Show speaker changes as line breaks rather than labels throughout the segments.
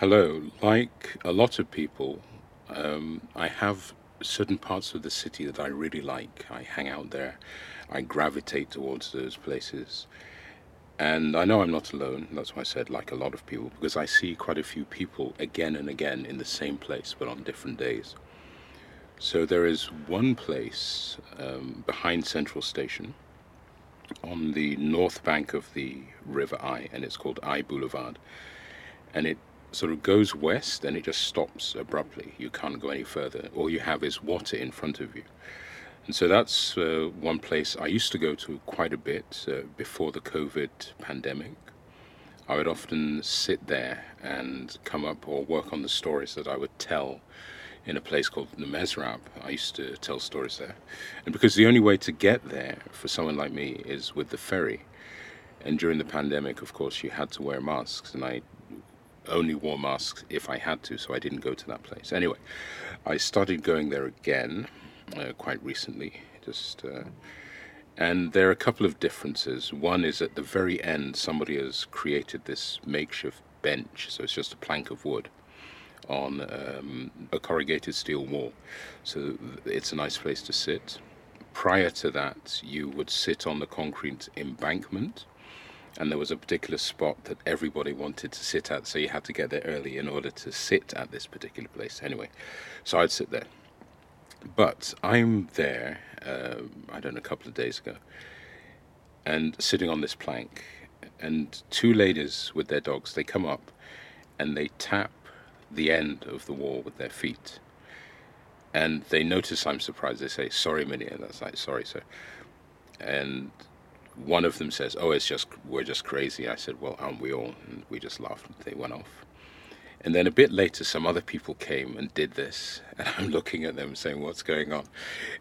Hello. Like a lot of people, um, I have certain parts of the city that I really like. I hang out there, I gravitate towards those places. And I know I'm not alone. That's why I said like a lot of people, because I see quite a few people again and again in the same place, but on different days. So there is one place um, behind Central Station on the north bank of the River IJ, and it's called IJ Boulevard. And it sort of goes west and it just stops abruptly. You can't go any further. All you have is water in front of you. And so that's uh, one place I used to go to quite a bit uh, before the COVID pandemic. I would often sit there and come up or work on the stories that I would tell in a place called the Mezrab. I used to tell stories there. And because the only way to get there for someone like me is with the ferry. And during the pandemic, of course, you had to wear masks, and I only wore masks if I had to, so I didn't go to that place. Anyway, I started going there again uh, quite recently, just. Uh, and there are a couple of differences. One is at the very end, somebody has created this makeshift bench, so it's just a plank of wood on um, a corrugated steel wall. So it's a nice place to sit. Prior to that, you would sit on the concrete embankment and there was a particular spot that everybody wanted to sit at, so you had to get there early in order to sit at this particular place. Anyway, so I'd sit there. But I'm there, uh, I don't know, a couple of days ago, and sitting on this plank, and two ladies with their dogs, they come up and they tap the end of the wall with their feet. And they notice I'm surprised. They say, Sorry, Minnie. And that's like, Sorry, sir. And one of them says, "Oh, it's just we're just crazy." I said, "Well, aren't we all?" And we just laughed. They went off. And then a bit later, some other people came and did this, and I'm looking at them saying, "What's going on?"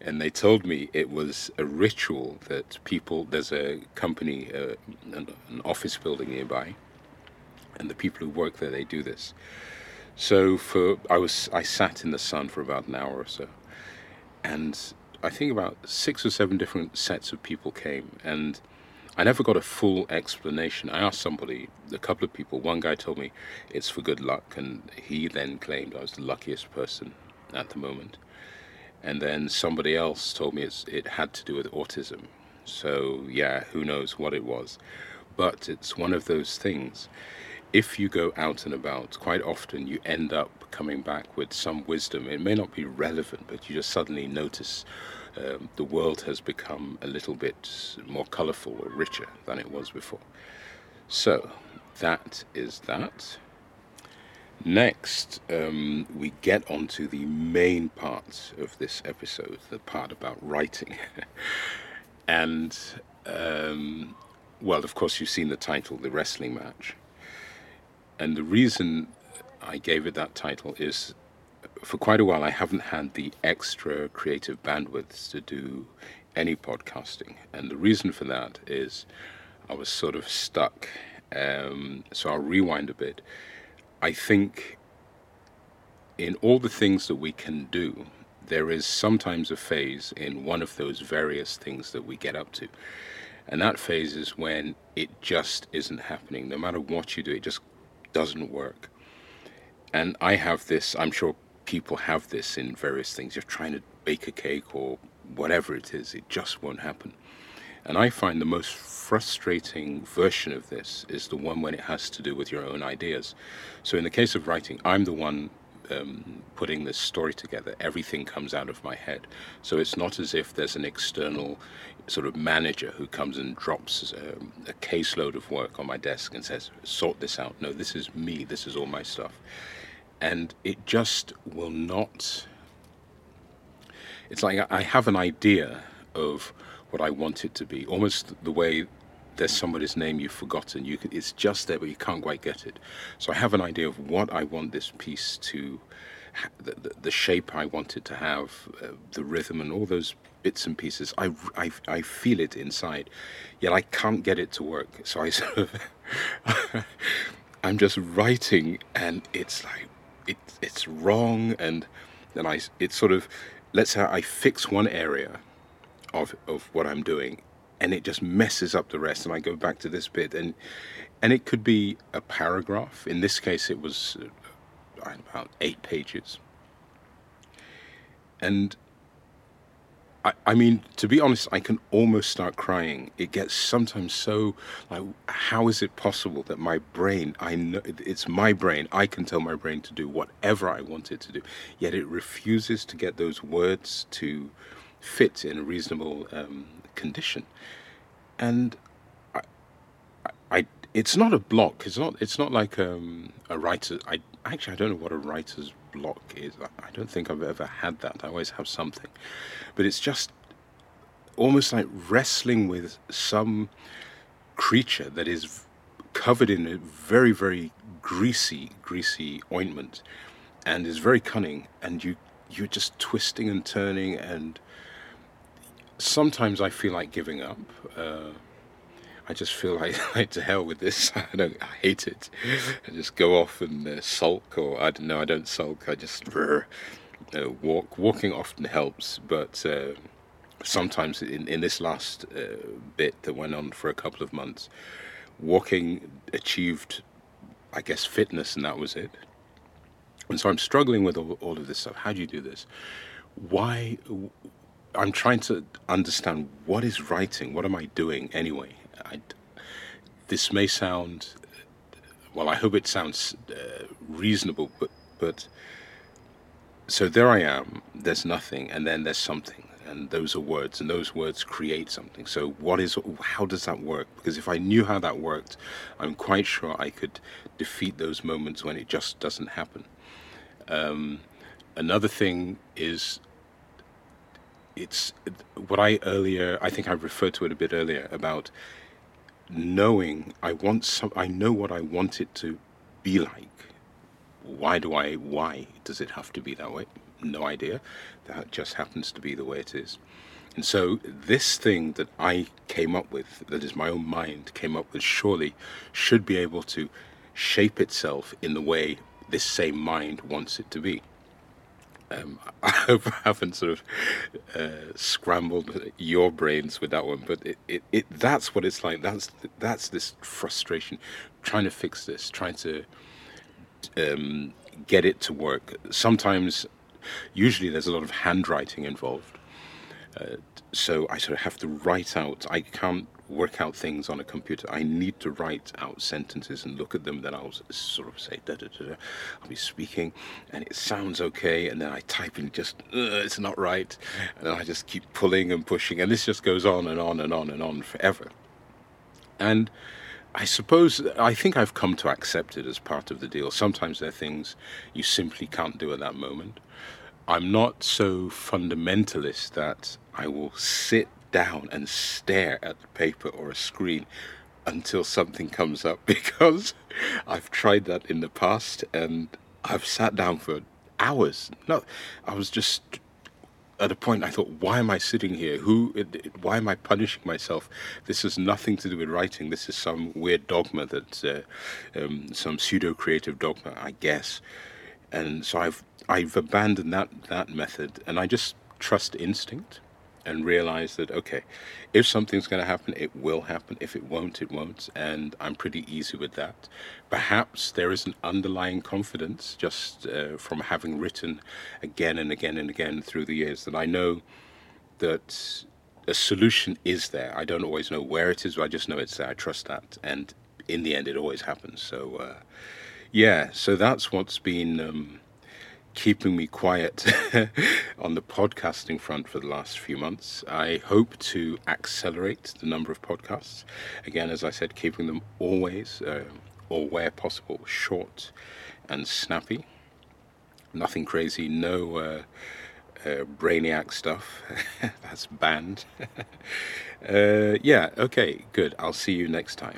And they told me it was a ritual that people. There's a company, uh, an, an office building nearby, and the people who work there they do this. So for I was I sat in the sun for about an hour or so, and I think about six or seven different sets of people came, and I never got a full explanation. I asked somebody, a couple of people. One guy told me it's for good luck, and he then claimed I was the luckiest person at the moment. And then somebody else told me it had to do with autism. So, yeah, who knows what it was. But it's one of those things. If you go out and about, quite often you end up coming back with some wisdom. It may not be relevant, but you just suddenly notice um, the world has become a little bit more colorful or richer than it was before. So, that is that. Next, um, we get onto the main part of this episode, the part about writing. and, um, well, of course, you've seen the title, The Wrestling Match. And the reason I gave it that title is for quite a while, I haven't had the extra creative bandwidth to do any podcasting. And the reason for that is I was sort of stuck. Um, so I'll rewind a bit. I think in all the things that we can do, there is sometimes a phase in one of those various things that we get up to. And that phase is when it just isn't happening. No matter what you do, it just doesn't work. And I have this, I'm sure people have this in various things. You're trying to bake a cake or whatever it is, it just won't happen. And I find the most frustrating version of this is the one when it has to do with your own ideas. So, in the case of writing, I'm the one um, putting this story together. Everything comes out of my head. So, it's not as if there's an external sort of manager who comes and drops um, a caseload of work on my desk and says, sort this out. No, this is me, this is all my stuff and it just will not. It's like I have an idea of what I want it to be, almost the way there's somebody's name you've forgotten. You can, it's just there, but you can't quite get it. So I have an idea of what I want this piece to, the, the, the shape I want it to have, uh, the rhythm, and all those bits and pieces. I, I, I feel it inside, yet I can't get it to work. So I sort of, I'm just writing, and it's like, it, it's wrong and then I it sort of let's say I fix one area of of what I'm doing and it just messes up the rest and I go back to this bit and and it could be a paragraph in this case it was uh, about eight pages. And I, I mean, to be honest, I can almost start crying. It gets sometimes so like, how is it possible that my brain, I know it's my brain, I can tell my brain to do whatever I want it to do, yet it refuses to get those words to fit in a reasonable um, condition. And I, I, it's not a block. It's not. It's not like um, a writer. I actually I don't know what a writer's block is. I don't think I've ever had that. I always have something, but it's just almost like wrestling with some creature that is covered in a very very greasy greasy ointment and is very cunning and you you're just twisting and turning and sometimes I feel like giving up. Uh, I just feel like, like to hell with this. I don't. I hate it. I just go off and uh, sulk, or I don't know. I don't sulk. I just uh, walk. Walking often helps, but uh, sometimes in in this last uh, bit that went on for a couple of months, walking achieved, I guess, fitness, and that was it. And so I'm struggling with all, all of this stuff. How do you do this? Why? I'm trying to understand what is writing. What am I doing anyway? I, this may sound, well, I hope it sounds uh, reasonable, but but so there I am. There's nothing, and then there's something, and those are words, and those words create something. So what is? How does that work? Because if I knew how that worked, I'm quite sure I could defeat those moments when it just doesn't happen. Um, another thing is it's what I earlier, I think I referred to it a bit earlier about knowing I want some, I know what I want it to be like. Why do I, why does it have to be that way? No idea. That just happens to be the way it is. And so, this thing that I came up with, that is my own mind came up with, surely should be able to shape itself in the way this same mind wants it to be. Um, I hope I haven't sort of uh, scrambled your brains with that one, but it, it, it, that's what it's like. That's that's this frustration, trying to fix this, trying to um, get it to work. Sometimes, usually, there's a lot of handwriting involved, uh, so I sort of have to write out. I can't work out things on a computer. I need to write out sentences and look at them. Then I'll sort of say da da da. da. I'll be speaking, and it sounds okay, and then I type in just it's not right, and I just keep pulling and pushing, and this just goes on and on and on and on forever. And I suppose I think I've come to accept it as part of the deal. Sometimes there are things you simply can't do at that moment. I'm not so fundamentalist that I will sit down and stare at the paper or a screen until something comes up because I've tried that in the past and I've sat down for hours. No, I was just at a point I thought, why am I sitting here? Who? Why am I punishing myself? This has nothing to do with writing. This is some weird dogma that, uh, um, some pseudo creative dogma, I guess. And so I've I've abandoned that that method, and I just trust instinct and realize that okay if something's going to happen it will happen. If it won't it won't and i'm pretty easy with that. Perhaps there is an underlying confidence just uh, from having written again and again and again through the years that i know that a solution is there. I don't always know where it is but i just know it's there. I trust that and in the end it always happens. So uh, yeah so that's what's been um, keeping me quiet on the podcasting front for the last few months. I hope to accelerate the number of podcasts. Again, as I said, keeping them always, uh, or where possible, short and snappy. Nothing crazy, no uh, uh, brainiac stuff. That's banned. Uh, yeah, okay, good. I'll see you next time.